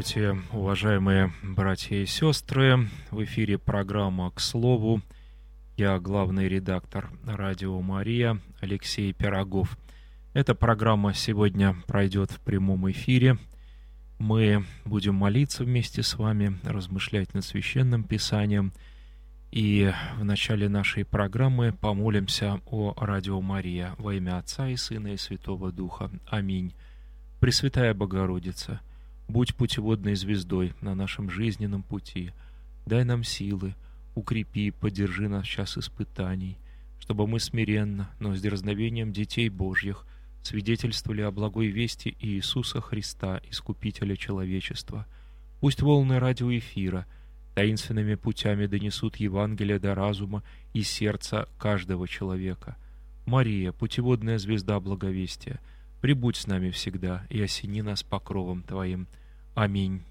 Здравствуйте, уважаемые братья и сестры. В эфире программа «К слову». Я главный редактор «Радио Мария» Алексей Пирогов. Эта программа сегодня пройдет в прямом эфире. Мы будем молиться вместе с вами, размышлять над Священным Писанием. И в начале нашей программы помолимся о Радио Мария во имя Отца и Сына и Святого Духа. Аминь. Пресвятая Богородица – Будь путеводной звездой на нашем жизненном пути. Дай нам силы, укрепи, поддержи нас в час испытаний, чтобы мы смиренно, но с дерзновением детей Божьих свидетельствовали о благой вести Иисуса Христа, Искупителя человечества. Пусть волны радиоэфира таинственными путями донесут Евангелие до разума и сердца каждого человека. Мария, путеводная звезда благовестия, прибудь с нами всегда и осени нас покровом Твоим. Аминь.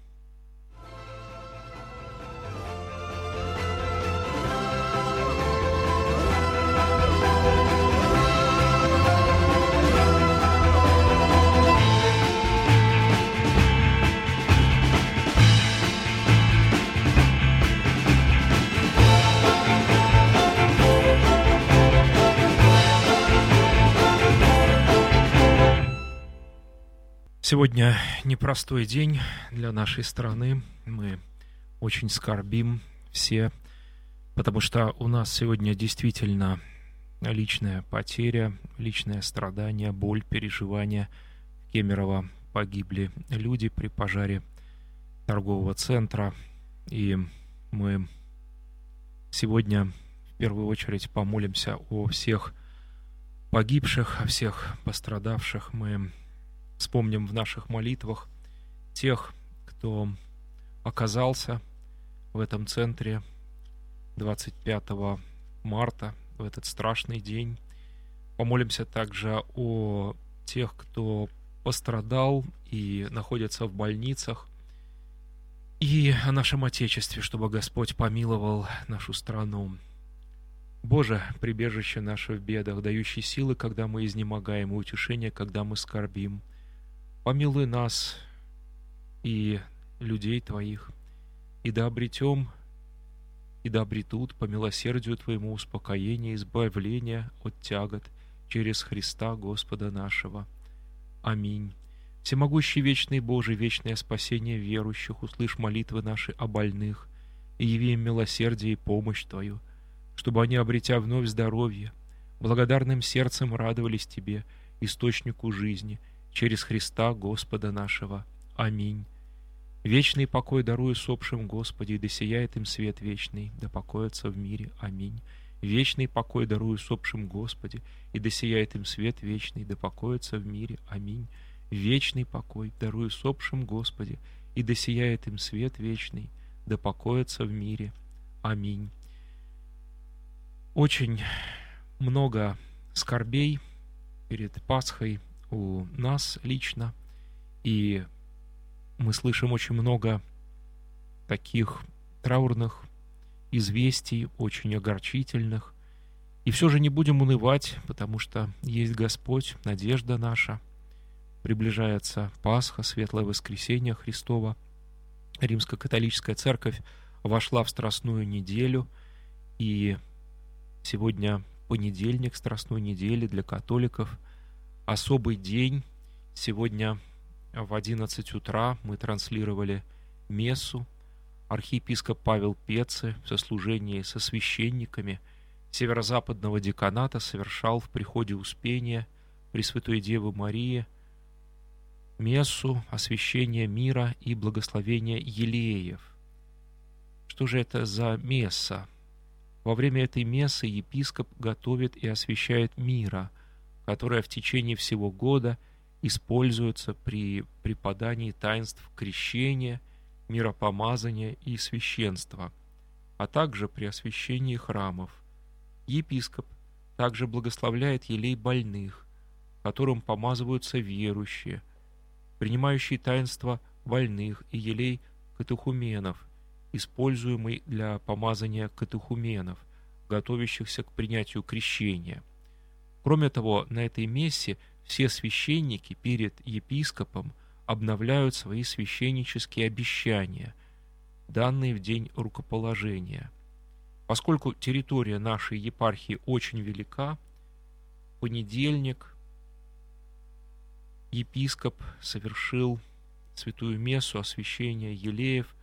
Сегодня непростой день для нашей страны. Мы очень скорбим все, потому что у нас сегодня действительно личная потеря, личное страдание, боль, переживания. В Кемерово погибли люди при пожаре торгового центра. И мы сегодня в первую очередь помолимся о всех погибших, о всех пострадавших. Мы вспомним в наших молитвах тех, кто оказался в этом центре 25 марта, в этот страшный день. Помолимся также о тех, кто пострадал и находится в больницах, и о нашем Отечестве, чтобы Господь помиловал нашу страну. Боже, прибежище наше в бедах, дающий силы, когда мы изнемогаем, и утешение, когда мы скорбим – помилуй нас и людей Твоих, и да обретем, и да обретут по милосердию Твоему успокоение, избавление от тягот через Христа Господа нашего. Аминь. Всемогущий вечный Божий, вечное спасение верующих, услышь молитвы наши о больных, и яви им милосердие и помощь Твою, чтобы они, обретя вновь здоровье, благодарным сердцем радовались Тебе, источнику жизни – через Христа Господа нашего. Аминь. Вечный покой дарую сопшим Господи, да сияет им свет вечный, да покоятся в мире. Аминь. Вечный покой дарую сопшим Господи, и да сияет им свет вечный, да покоятся в мире. Аминь. Вечный покой дарую сопшим Господи, и да сияет им свет вечный, да покоятся в мире. Аминь. Очень много скорбей перед Пасхой – у нас лично, и мы слышим очень много таких траурных известий, очень огорчительных. И все же не будем унывать, потому что есть Господь, надежда наша. Приближается Пасха, Светлое Воскресение Христова. Римско-католическая церковь вошла в Страстную неделю, и сегодня понедельник Страстной недели для католиков – особый день. Сегодня в 11 утра мы транслировали мессу. Архиепископ Павел Пеце в сослужении со священниками северо-западного деканата совершал в приходе Успения Пресвятой Девы Марии мессу освящения мира и благословения елеев. Что же это за месса? Во время этой мессы епископ готовит и освящает мира – которая в течение всего года используется при преподании таинств крещения, миропомазания и священства, а также при освящении храмов. Епископ также благословляет елей больных, которым помазываются верующие, принимающие таинства больных и елей катехуменов, используемый для помазания катехуменов, готовящихся к принятию крещения – Кроме того, на этой мессе все священники перед епископом обновляют свои священнические обещания, данные в день рукоположения. Поскольку территория нашей епархии очень велика, понедельник епископ совершил святую мессу освящения елеев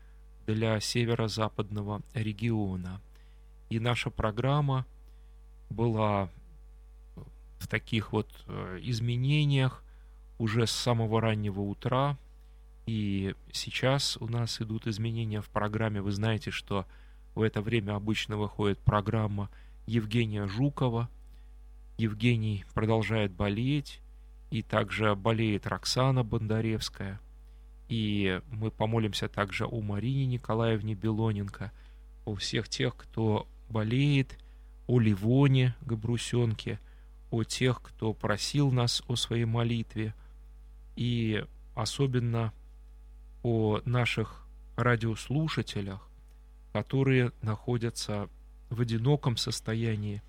для северо-западного региона. И наша программа была в таких вот э, изменениях уже с самого раннего утра. И сейчас у нас идут изменения в программе. Вы знаете, что в это время обычно выходит программа Евгения Жукова. Евгений продолжает болеть, и также болеет Роксана Бондаревская. И мы помолимся также о Марине Николаевне Белоненко, о всех тех, кто болеет, о Ливоне Габрусенке, о тех, кто просил нас о своей молитве, и особенно о наших радиослушателях, которые находятся в одиноком состоянии,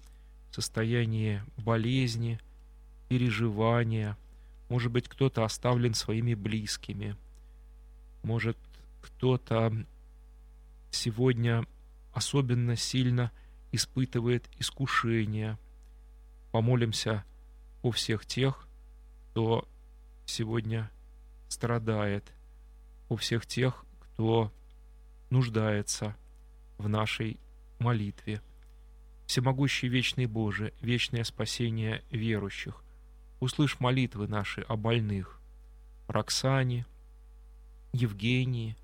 состоянии болезни, переживания. Может быть, кто-то оставлен своими близкими. Может, кто-то сегодня особенно сильно испытывает искушение. Помолимся о всех тех, кто сегодня страдает, о всех тех, кто нуждается в нашей молитве. Всемогущий вечный Боже, вечное спасение верующих, услышь молитвы наши о больных, Роксане, Евгении,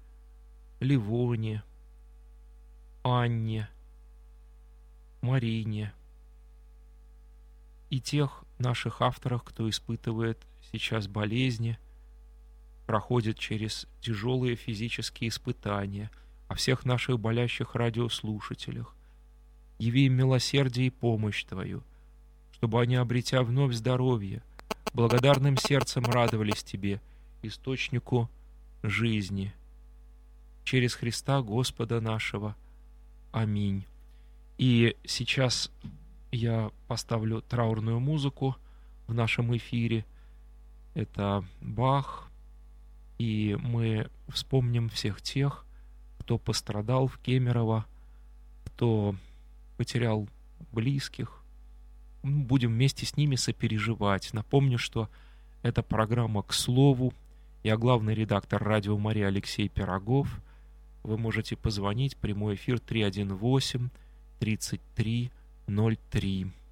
Ливоне, Анне, Марине и тех наших авторах, кто испытывает сейчас болезни, проходит через тяжелые физические испытания, о всех наших болящих радиослушателях. Яви им милосердие и помощь Твою, чтобы они, обретя вновь здоровье, благодарным сердцем радовались Тебе, источнику жизни. Через Христа Господа нашего. Аминь. И сейчас я поставлю траурную музыку в нашем эфире. Это Бах. И мы вспомним всех тех, кто пострадал в Кемерово, кто потерял близких. Будем вместе с ними сопереживать. Напомню, что эта программа «К слову». Я главный редактор «Радио Мария» Алексей Пирогов. Вы можете позвонить. Прямой эфир 318 33 03.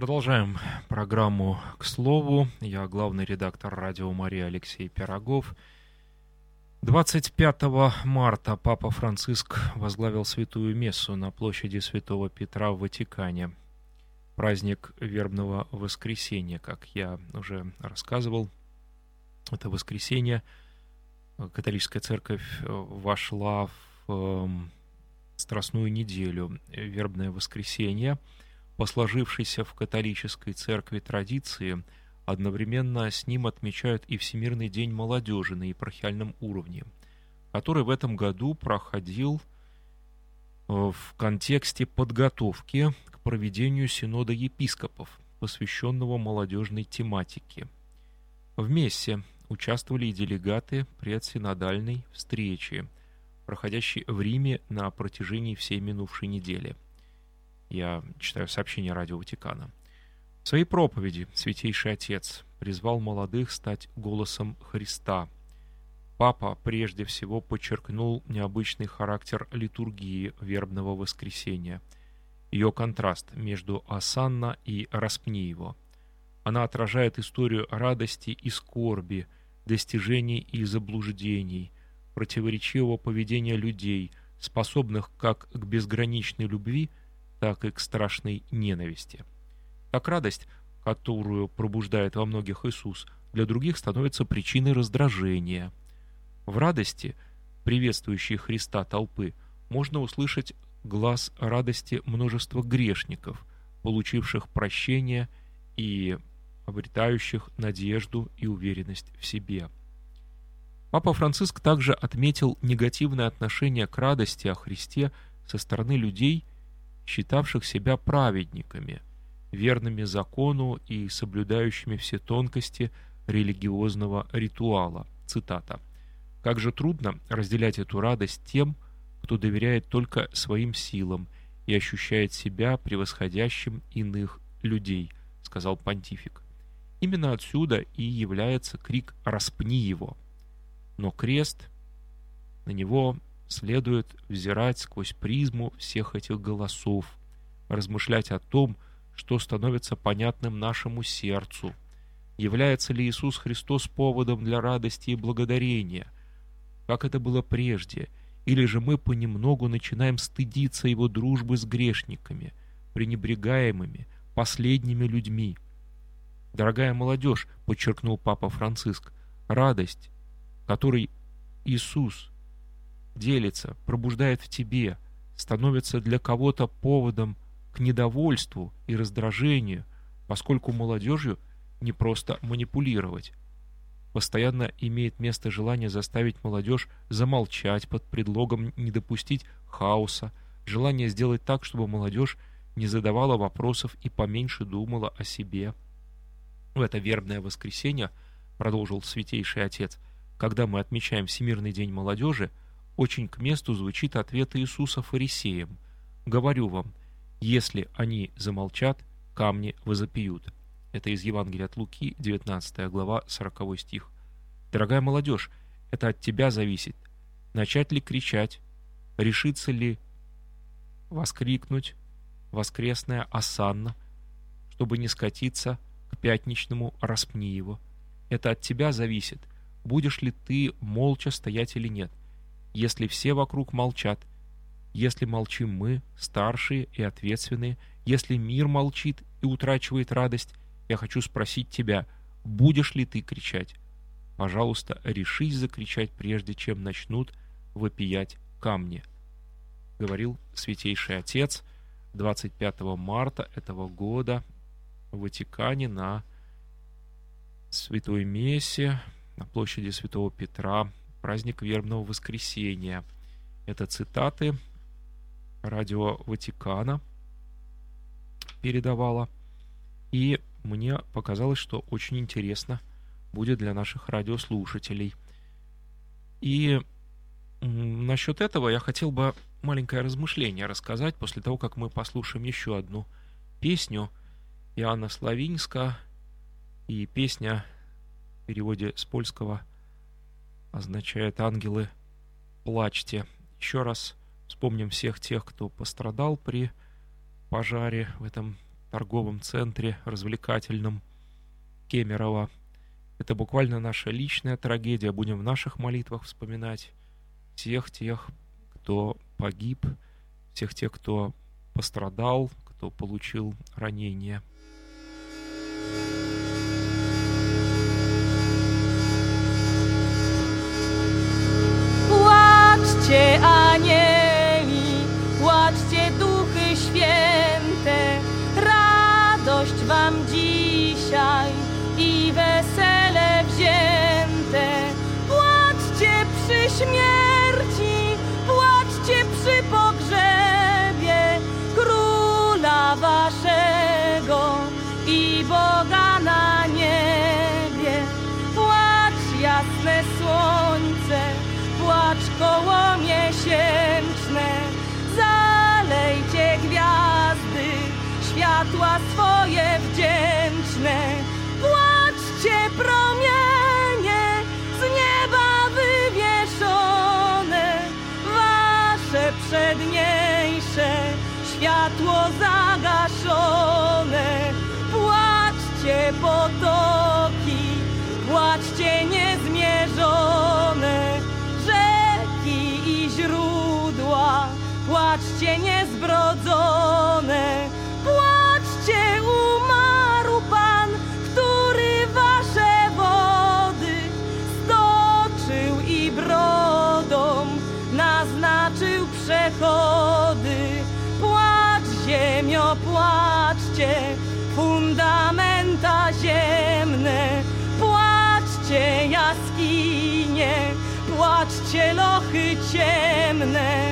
Продолжаем программу «К слову». Я главный редактор радио Мария Алексей Пирогов. 25 марта Папа Франциск возглавил святую мессу на площади Святого Петра в Ватикане. Праздник вербного воскресенья, как я уже рассказывал. Это воскресенье католическая церковь вошла в эм, Страстную неделю, вербное воскресенье – по сложившейся в католической церкви традиции, одновременно с ним отмечают и Всемирный день молодежи на епархиальном уровне, который в этом году проходил э, в контексте подготовки к проведению Синода епископов, посвященного молодежной тематике. Вместе участвовали и делегаты предсинодальной встречи, проходящей в Риме на протяжении всей минувшей недели – я читаю сообщение Радио Ватикана. В своей проповеди Святейший Отец призвал молодых стать голосом Христа. Папа прежде всего подчеркнул необычный характер литургии вербного воскресения, ее контраст между Асанна и Распни его. Она отражает историю радости и скорби, достижений и заблуждений, противоречивого поведения людей, способных как к безграничной любви – так и к страшной ненависти. Так радость, которую пробуждает во многих Иисус, для других становится причиной раздражения. В радости, приветствующей Христа толпы, можно услышать глаз радости множества грешников, получивших прощение и обретающих надежду и уверенность в себе. Папа Франциск также отметил негативное отношение к радости о Христе со стороны людей, считавших себя праведниками, верными закону и соблюдающими все тонкости религиозного ритуала. Цитата. «Как же трудно разделять эту радость тем, кто доверяет только своим силам и ощущает себя превосходящим иных людей», сказал понтифик. Именно отсюда и является крик «распни его». Но крест, на него следует взирать сквозь призму всех этих голосов, размышлять о том, что становится понятным нашему сердцу. Является ли Иисус Христос поводом для радости и благодарения, как это было прежде, или же мы понемногу начинаем стыдиться Его дружбы с грешниками, пренебрегаемыми, последними людьми. Дорогая молодежь, подчеркнул Папа Франциск, радость, которой Иисус делится, пробуждает в тебе, становится для кого-то поводом к недовольству и раздражению, поскольку молодежью не просто манипулировать. Постоянно имеет место желание заставить молодежь замолчать под предлогом не допустить хаоса, желание сделать так, чтобы молодежь не задавала вопросов и поменьше думала о себе. В это вербное воскресенье, продолжил Святейший Отец, когда мы отмечаем Всемирный день молодежи, очень к месту звучит ответ Иисуса фарисеям. «Говорю вам, если они замолчат, камни возопьют». Это из Евангелия от Луки, 19 глава, 40 стих. Дорогая молодежь, это от тебя зависит. Начать ли кричать, решиться ли воскрикнуть воскресная осанна, чтобы не скатиться к пятничному распни его. Это от тебя зависит, будешь ли ты молча стоять или нет если все вокруг молчат, если молчим мы, старшие и ответственные, если мир молчит и утрачивает радость, я хочу спросить тебя, будешь ли ты кричать? Пожалуйста, решись закричать, прежде чем начнут вопиять камни. Говорил Святейший Отец 25 марта этого года в Ватикане на Святой Мессе на площади Святого Петра праздник вербного воскресения. Это цитаты радио Ватикана передавала. И мне показалось, что очень интересно будет для наших радиослушателей. И насчет этого я хотел бы маленькое размышление рассказать после того, как мы послушаем еще одну песню Иоанна Славинска и песня в переводе с польского означает «ангелы, плачьте». Еще раз вспомним всех тех, кто пострадал при пожаре в этом торговом центре развлекательном Кемерово. Это буквально наша личная трагедия. Будем в наших молитвах вспоминать всех тех, кто погиб, всех тех, кто пострадал, кто получил ранения. Płaczcie anieli, płaczcie duchy święte, radość wam dzisiaj i wesele wzięte. Płaczcie przy śmierci, płaczcie przy pogrzebie króla waszego i Boga na niebie. Płacz jasne słońce, płacz koło światła swoje wdzięczne. Płaczcie promienie z nieba wywieszone, wasze przedniejsze światło zagaszone. Płaczcie potoki, płaczcie niezmierzone, rzeki i źródła, płaczcie niezbrodzone. cielochy ciemne.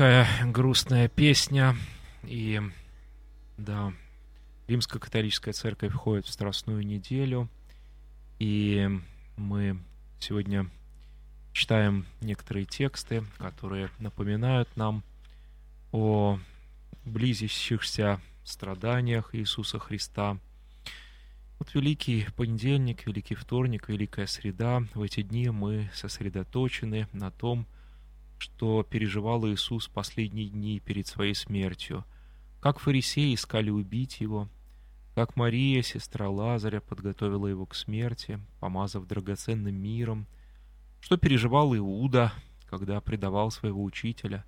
Такая грустная песня. И да, Римская католическая церковь входит в Страстную неделю. И мы сегодня читаем некоторые тексты, которые напоминают нам о близящихся страданиях Иисуса Христа. Вот Великий понедельник, Великий вторник, Великая среда. В эти дни мы сосредоточены на том, что переживал Иисус последние дни перед своей смертью. Как фарисеи искали убить его, как Мария, сестра Лазаря, подготовила его к смерти, помазав драгоценным миром, что переживал Иуда, когда предавал своего учителя.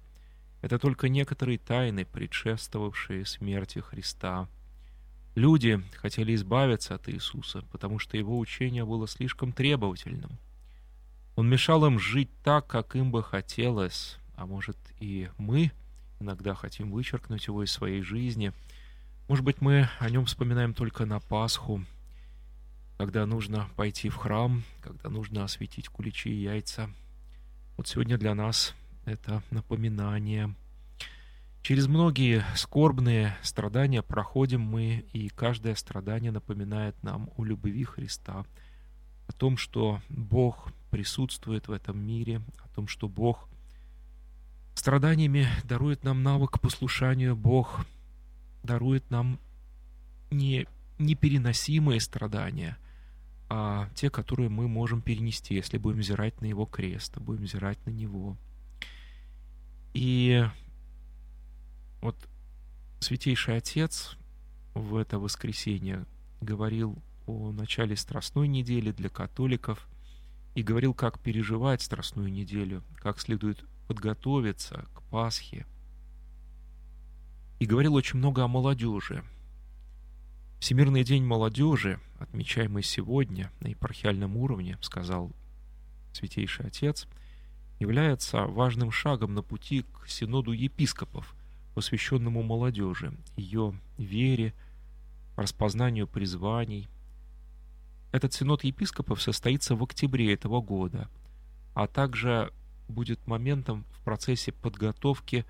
Это только некоторые тайны, предшествовавшие смерти Христа. Люди хотели избавиться от Иисуса, потому что его учение было слишком требовательным. Он мешал им жить так, как им бы хотелось, а может и мы иногда хотим вычеркнуть его из своей жизни. Может быть, мы о нем вспоминаем только на Пасху, когда нужно пойти в храм, когда нужно осветить куличи и яйца. Вот сегодня для нас это напоминание. Через многие скорбные страдания проходим мы, и каждое страдание напоминает нам о любви Христа, о том, что Бог присутствует в этом мире, о том, что Бог страданиями дарует нам навык послушанию, Бог дарует нам не непереносимые страдания, а те, которые мы можем перенести, если будем взирать на Его крест, будем взирать на Него. И вот Святейший Отец в это воскресенье говорил о начале Страстной недели для католиков и говорил, как переживать Страстную неделю, как следует подготовиться к Пасхе. И говорил очень много о молодежи. Всемирный день молодежи, отмечаемый сегодня на епархиальном уровне, сказал Святейший Отец, является важным шагом на пути к синоду епископов – посвященному молодежи, ее вере, распознанию призваний. Этот синод епископов состоится в октябре этого года, а также будет моментом в процессе подготовки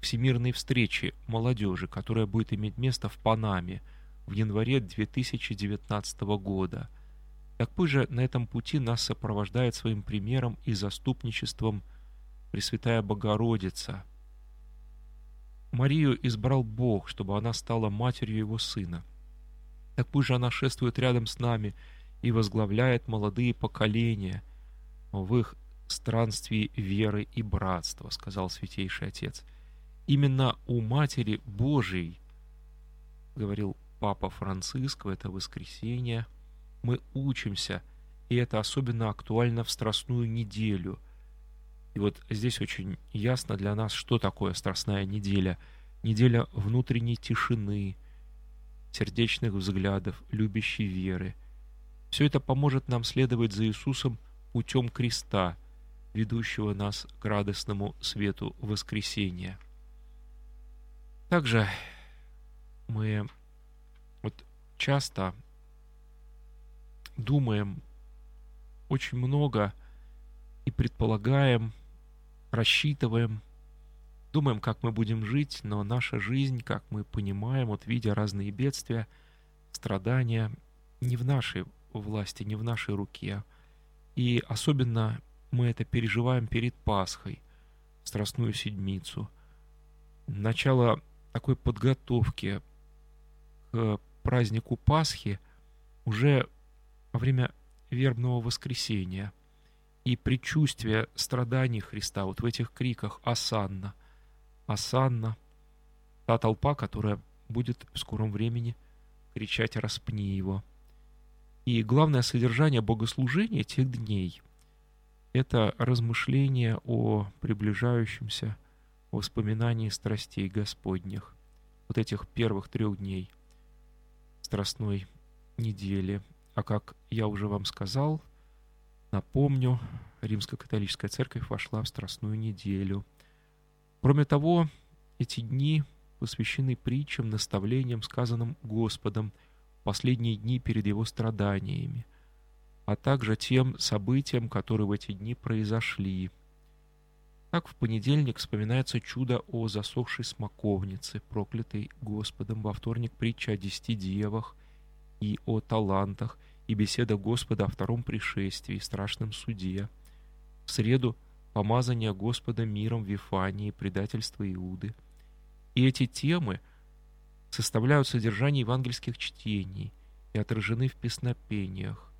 всемирной встрече молодежи, которая будет иметь место в Панаме в январе 2019 года. Так же на этом пути нас сопровождает своим примером и заступничеством Пресвятая Богородица – Марию избрал Бог, чтобы она стала матерью его сына. Так пусть же она шествует рядом с нами и возглавляет молодые поколения в их странствии веры и братства, сказал Святейший Отец. Именно у Матери Божией, говорил Папа Франциск в это воскресенье, мы учимся, и это особенно актуально в Страстную неделю – и вот здесь очень ясно для нас, что такое Страстная неделя. Неделя внутренней тишины, сердечных взглядов, любящей веры. Все это поможет нам следовать за Иисусом путем креста, ведущего нас к радостному свету воскресения. Также мы вот часто думаем очень много и предполагаем, рассчитываем, думаем, как мы будем жить, но наша жизнь, как мы понимаем, вот видя разные бедствия, страдания, не в нашей власти, не в нашей руке. И особенно мы это переживаем перед Пасхой, Страстную Седмицу. Начало такой подготовки к празднику Пасхи уже во время вербного воскресения – и предчувствие страданий Христа вот в этих криках «Асанна! Асанна!» Та толпа, которая будет в скором времени кричать «Распни его!» И главное содержание богослужения тех дней – это размышление о приближающемся воспоминании страстей Господних, вот этих первых трех дней страстной недели. А как я уже вам сказал – Напомню, Римско-католическая церковь вошла в Страстную неделю. Кроме того, эти дни посвящены притчам, наставлениям, сказанным Господом последние дни перед Его страданиями, а также тем событиям, которые в эти дни произошли. Так в понедельник вспоминается чудо о засохшей смоковнице, проклятой Господом, во вторник притча о десяти девах и о талантах – и беседа Господа о втором пришествии, страшном суде. В среду помазание Господа миром в Вифании, предательство Иуды. И эти темы составляют содержание евангельских чтений и отражены в песнопениях.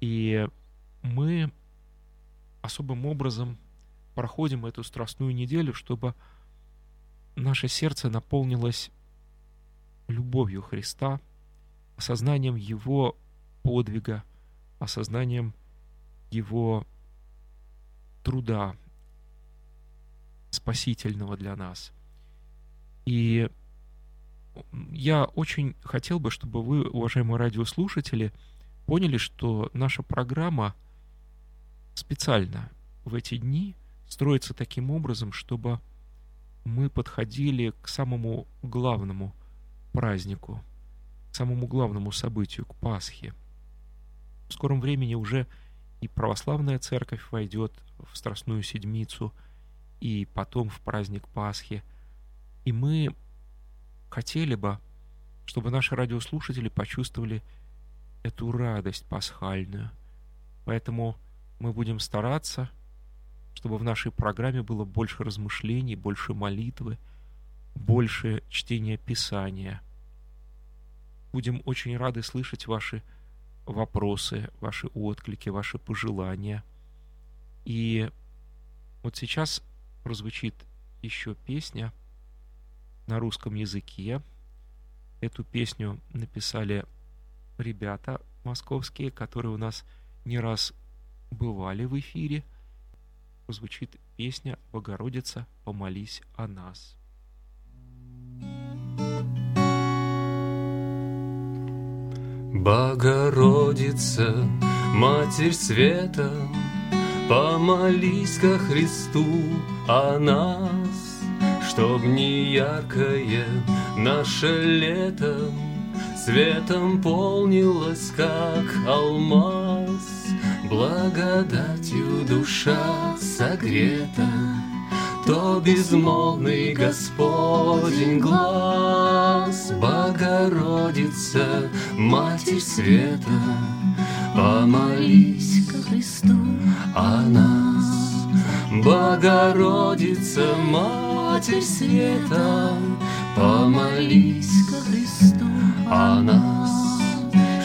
И мы особым образом проходим эту страстную неделю, чтобы наше сердце наполнилось любовью Христа, осознанием Его подвига, осознанием его труда спасительного для нас. И я очень хотел бы, чтобы вы, уважаемые радиослушатели, поняли, что наша программа специально в эти дни строится таким образом, чтобы мы подходили к самому главному празднику, к самому главному событию, к Пасхе – в скором времени уже и православная церковь войдет в Страстную Седмицу, и потом в праздник Пасхи. И мы хотели бы, чтобы наши радиослушатели почувствовали эту радость пасхальную. Поэтому мы будем стараться, чтобы в нашей программе было больше размышлений, больше молитвы, больше чтения Писания. Будем очень рады слышать ваши вопросы, ваши отклики, ваши пожелания. И вот сейчас прозвучит еще песня на русском языке. Эту песню написали ребята московские, которые у нас не раз бывали в эфире. Звучит песня «Богородица, помолись о нас». Богородица, Матерь Света, Помолись ко Христу о нас, Чтоб не яркое наше лето Светом полнилось, как алмаз, Благодатью душа согрета, То безмолвный Господень глаз, Богородица, Матерь Света, Помолись ко Христу о нас. Богородица, Матерь Света, Помолись ко Христу о нас,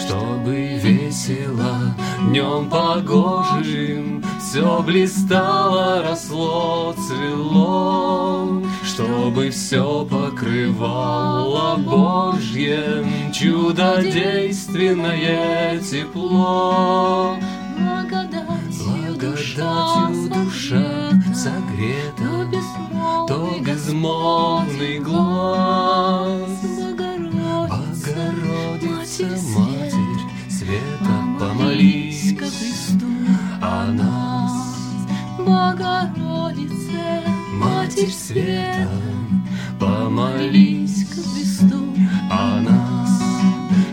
Чтобы весело днем погожим Все блистало, росло, цвело, Чтобы все покрывало Божье Чудодейственное тепло. Благодатью душа согрета, То безмолвный глаз. Богородица, Матерь Света, помолись. ко Христу о нас. Богородице, Матерь Света, помолись ко Христу о нас,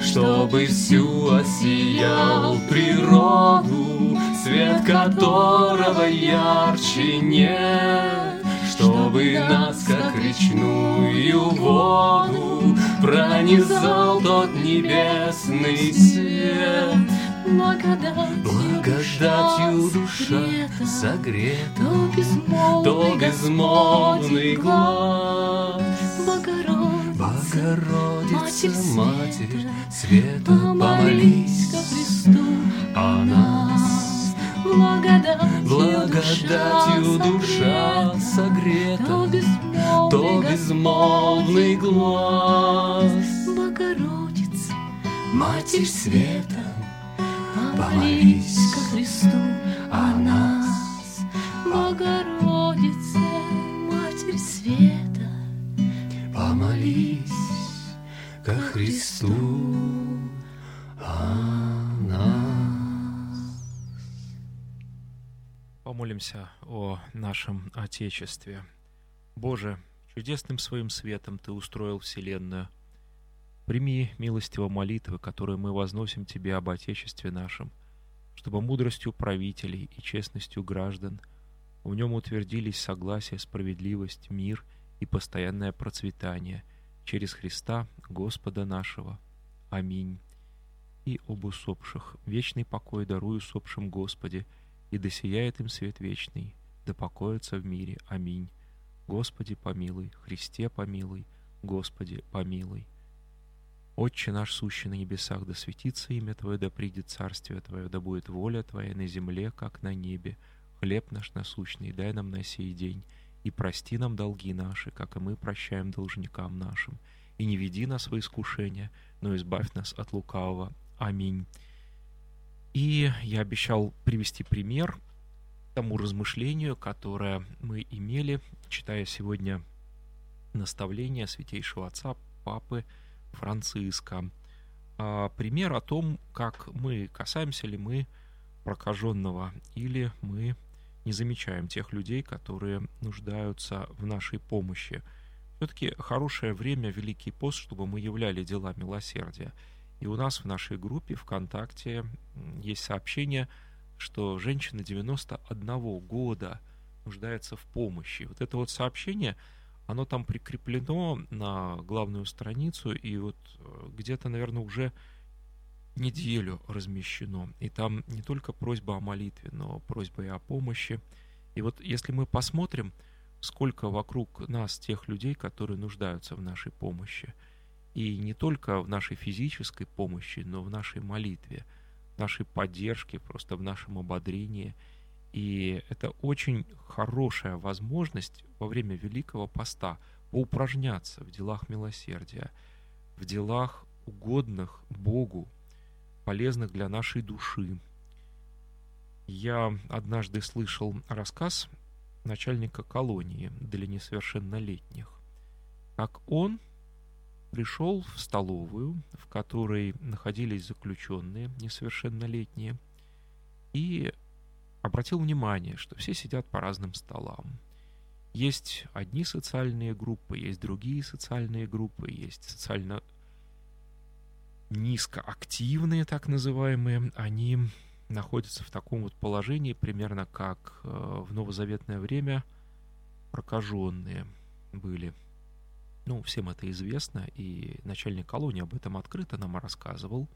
чтобы всю осиял природу, свет которого ярче нет, чтобы нас, как речную воду, пронизал тот небесный свет. Благодатью душа согрета, то безмолвный глаз. Богородица, Матерь Света, помолись ко Христу о нас. Благодатью душа согрета, то безмолвный глаз. Богородица, Матерь Света, помолись ко Христу о нас. Богородице, Матерь Света, Помолись ко Христу о нас. Помолимся о нашем Отечестве. Боже, чудесным своим светом Ты устроил Вселенную. Прими милостиво молитвы, которые мы возносим Тебе об Отечестве нашем, чтобы мудростью правителей и честностью граждан в нем утвердились согласие, справедливость, мир и постоянное процветание через Христа Господа нашего. Аминь. И об усопших вечный покой дарую усопшим Господи, и да сияет им свет вечный, да покоятся в мире. Аминь. Господи, помилуй, Христе помилуй, Господи, помилуй. Отче наш, сущий на небесах, да светится имя Твое, да придет царствие Твое, да будет воля Твоя на земле, как на небе. Хлеб наш насущный дай нам на сей день, и прости нам долги наши, как и мы прощаем должникам нашим. И не веди нас в искушение, но избавь нас от лукавого. Аминь. И я обещал привести пример тому размышлению, которое мы имели, читая сегодня наставление святейшего отца, папы Франциска. А, пример о том, как мы касаемся ли мы прокаженного или мы не замечаем тех людей, которые нуждаются в нашей помощи. Все-таки хорошее время, Великий пост, чтобы мы являли дела милосердия. И у нас в нашей группе ВКонтакте есть сообщение, что женщина 91 года нуждается в помощи. Вот это вот сообщение, Оно там прикреплено на главную страницу, и вот э, где-то, наверное, уже неделю размещено. И там не только просьба о молитве, но просьба и о помощи. И вот если мы посмотрим, сколько вокруг нас тех людей, которые нуждаются в нашей помощи, и не только в нашей физической помощи, но в нашей молитве, в нашей поддержке, просто в нашем ободрении. И это очень хорошая возможность во время Великого Поста поупражняться в делах милосердия, в делах угодных Богу, полезных для нашей души. Я однажды слышал рассказ начальника колонии для несовершеннолетних, как он пришел в столовую, в которой находились заключенные несовершеннолетние, и обратил внимание, что все сидят по разным столам. Есть одни социальные группы, есть другие социальные группы, есть социально низкоактивные, так называемые, они находятся в таком вот положении, примерно как э, в новозаветное время прокаженные были. Ну, всем это известно, и начальник колонии об этом открыто нам рассказывал.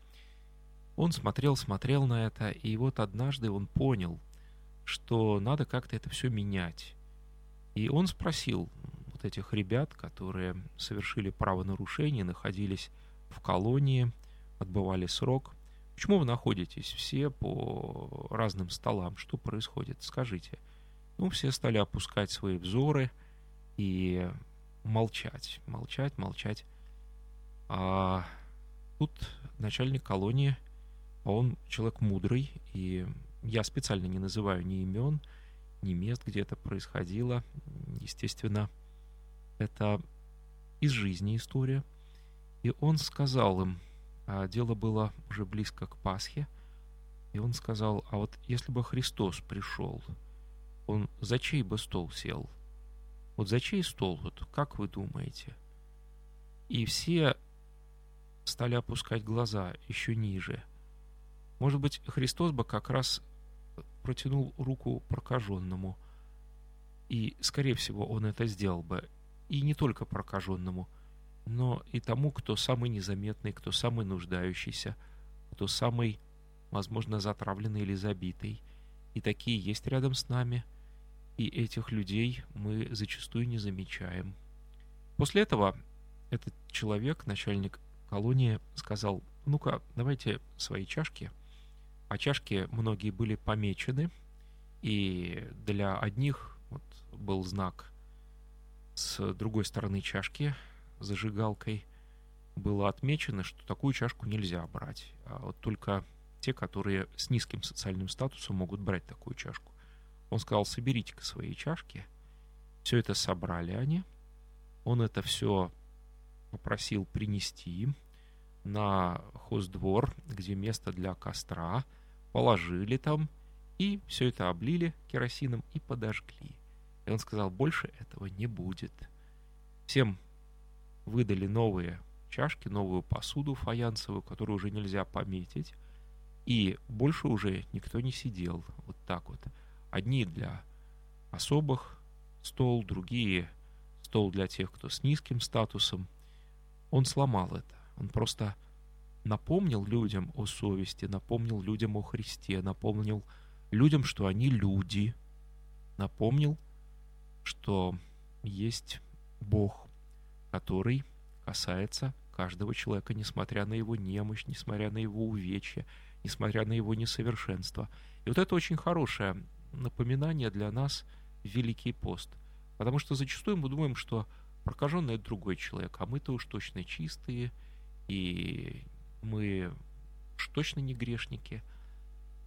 Он смотрел, смотрел на это, и вот однажды он понял, что надо как-то это все менять. И он спросил вот этих ребят, которые совершили правонарушение, находились в колонии, отбывали срок. Почему вы находитесь все по разным столам? Что происходит? Скажите. Ну, все стали опускать свои взоры и молчать, молчать, молчать. А тут начальник колонии, он человек мудрый, и я специально не называю ни имен, ни мест, где это происходило. Естественно, это из жизни история. И он сказал им, а дело было уже близко к Пасхе, и он сказал, а вот если бы Христос пришел, он за чей бы стол сел? Вот за чей стол, вот как вы думаете? И все стали опускать глаза еще ниже. Может быть, Христос бы как раз протянул руку прокаженному. И, скорее всего, он это сделал бы. И не только прокаженному – но и тому, кто самый незаметный, кто самый нуждающийся, кто самый, возможно, затравленный или забитый. И такие есть рядом с нами, и этих людей мы зачастую не замечаем. После этого этот человек, начальник колонии, сказал, ну-ка, давайте свои чашки. А чашки многие были помечены, и для одних вот, был знак с другой стороны чашки – зажигалкой было отмечено, что такую чашку нельзя брать. А вот только те, которые с низким социальным статусом могут брать такую чашку. Он сказал, соберите-ка свои чашки. Все это собрали они. Он это все попросил принести на хоздвор, где место для костра, положили там, и все это облили керосином и подожгли. И он сказал, больше этого не будет. Всем выдали новые чашки, новую посуду фаянсовую, которую уже нельзя пометить. И больше уже никто не сидел вот так вот. Одни для особых стол, другие стол для тех, кто с низким статусом. Он сломал это. Он просто напомнил людям о совести, напомнил людям о Христе, напомнил людям, что они люди, напомнил, что есть Бог, который касается каждого человека, несмотря на его немощь, несмотря на его увечья, несмотря на его несовершенство. И вот это очень хорошее напоминание для нас Великий пост. Потому что зачастую мы думаем, что прокаженный это другой человек, а мы-то уж точно чистые, и мы уж точно не грешники.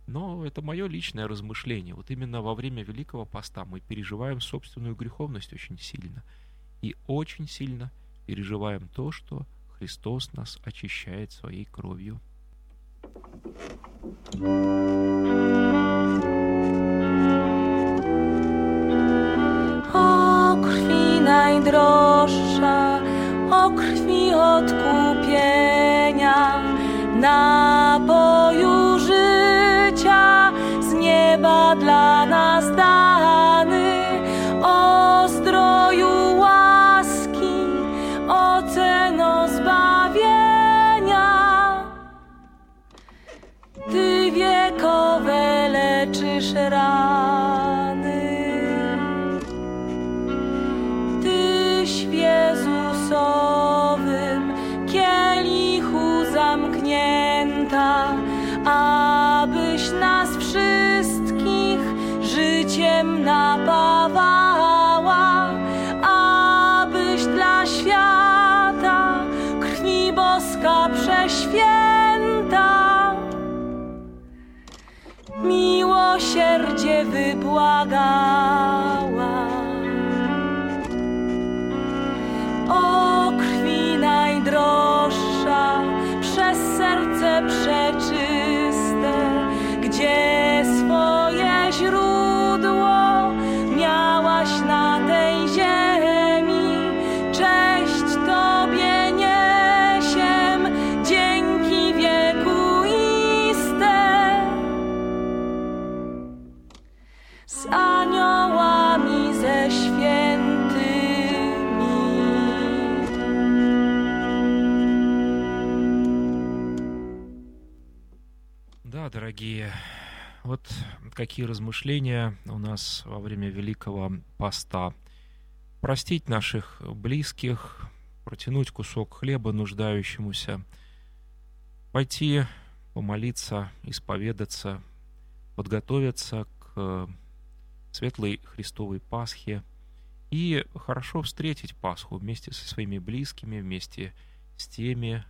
Но это мое личное размышление. Вот именно во время Великого Поста мы переживаем собственную греховность очень сильно. И очень сильно переживаем то, что Христос нас очищает своей кровью. O najdroższa, o krwi odkupienia, napoju God. Да, дорогие, вот какие размышления у нас во время Великого Поста. Простить наших близких, протянуть кусок хлеба нуждающемуся, пойти помолиться, исповедаться, подготовиться к светлой Христовой Пасхе и хорошо встретить Пасху вместе со своими близкими, вместе с теми,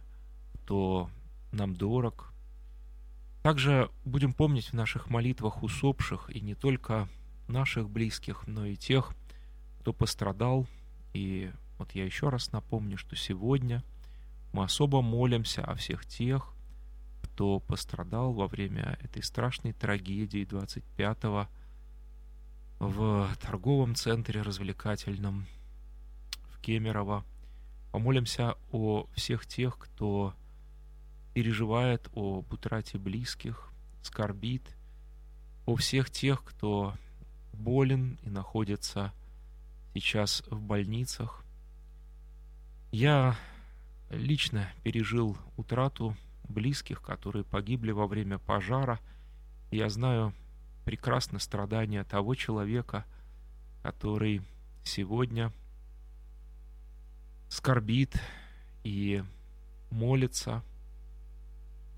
кто нам дорог, также будем помнить в наших молитвах усопших и не только наших близких, но и тех, кто пострадал. И вот я еще раз напомню, что сегодня мы особо молимся о всех тех, кто пострадал во время этой страшной трагедии 25-го в торговом центре развлекательном в Кемерово. Помолимся о всех тех, кто переживает об утрате близких, скорбит, о всех тех, кто болен и находится сейчас в больницах. Я лично пережил утрату близких, которые погибли во время пожара. Я знаю прекрасно страдания того человека, который сегодня скорбит и молится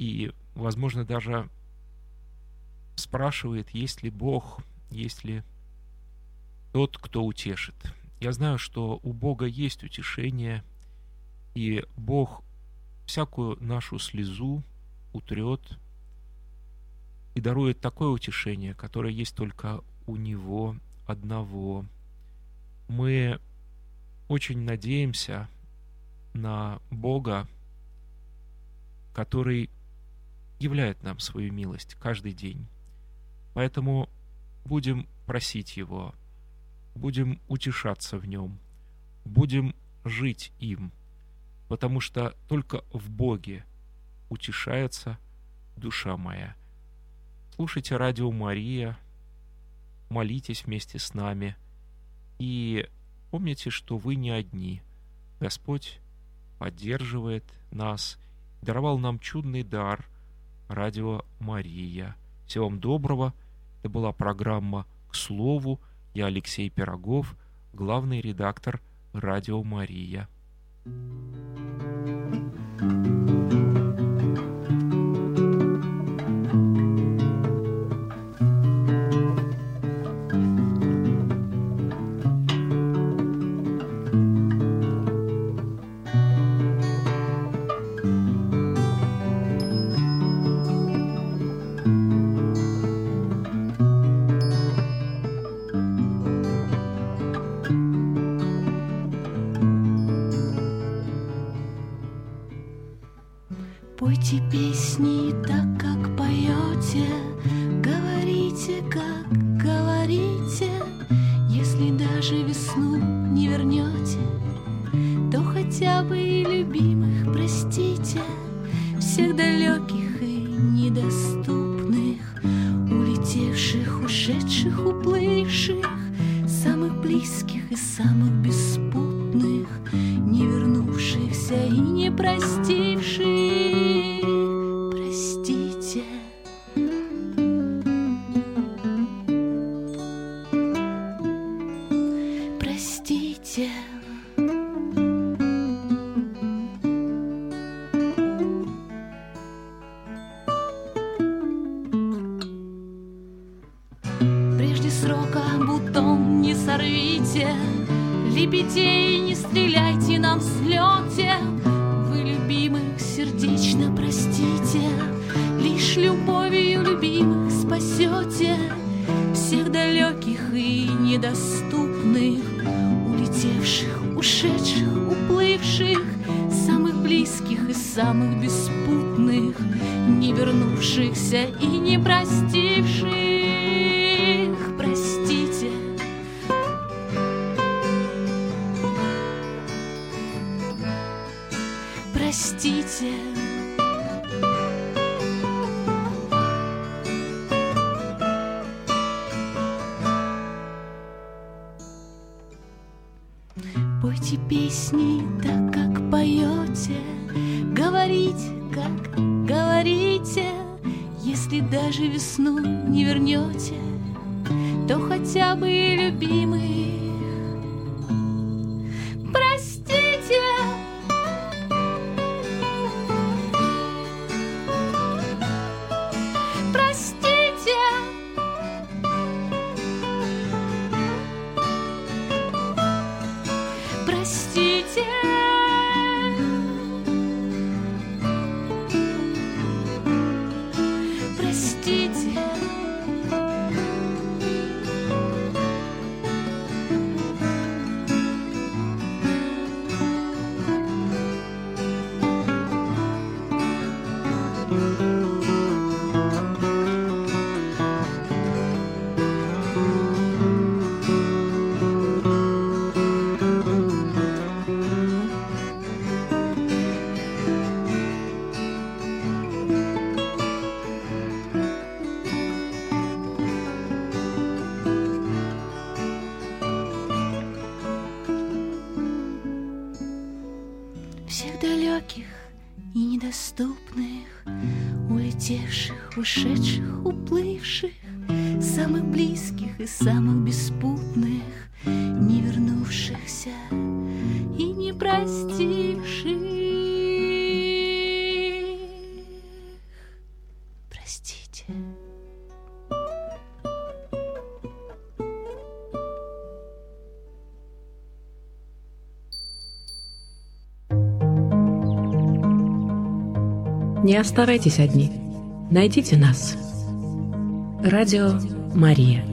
и, возможно, даже спрашивает, есть ли Бог, есть ли тот, кто утешит. Я знаю, что у Бога есть утешение, и Бог всякую нашу слезу утрет и дарует такое утешение, которое есть только у Него одного. Мы очень надеемся на Бога, который являет нам свою милость каждый день. Поэтому будем просить Его, будем утешаться в Нем, будем жить им, потому что только в Боге утешается душа моя. Слушайте радио Мария, молитесь вместе с нами и помните, что вы не одни. Господь поддерживает нас, даровал нам чудный дар – Радио Мария. Всего вам доброго. Это была программа «К слову». Я Алексей Пирогов, главный редактор Радио Мария. Пойте недоступных, Улетевших, ушедших, уплывших, Самых близких и самых беспутных, Не вернувшихся и не простивших. Простите, простите. Ушедших, уплывших, самых близких и самых беспутных, не вернувшихся и не простивших. Простите. Не оставайтесь одни. Найдите нас. Радио Мария.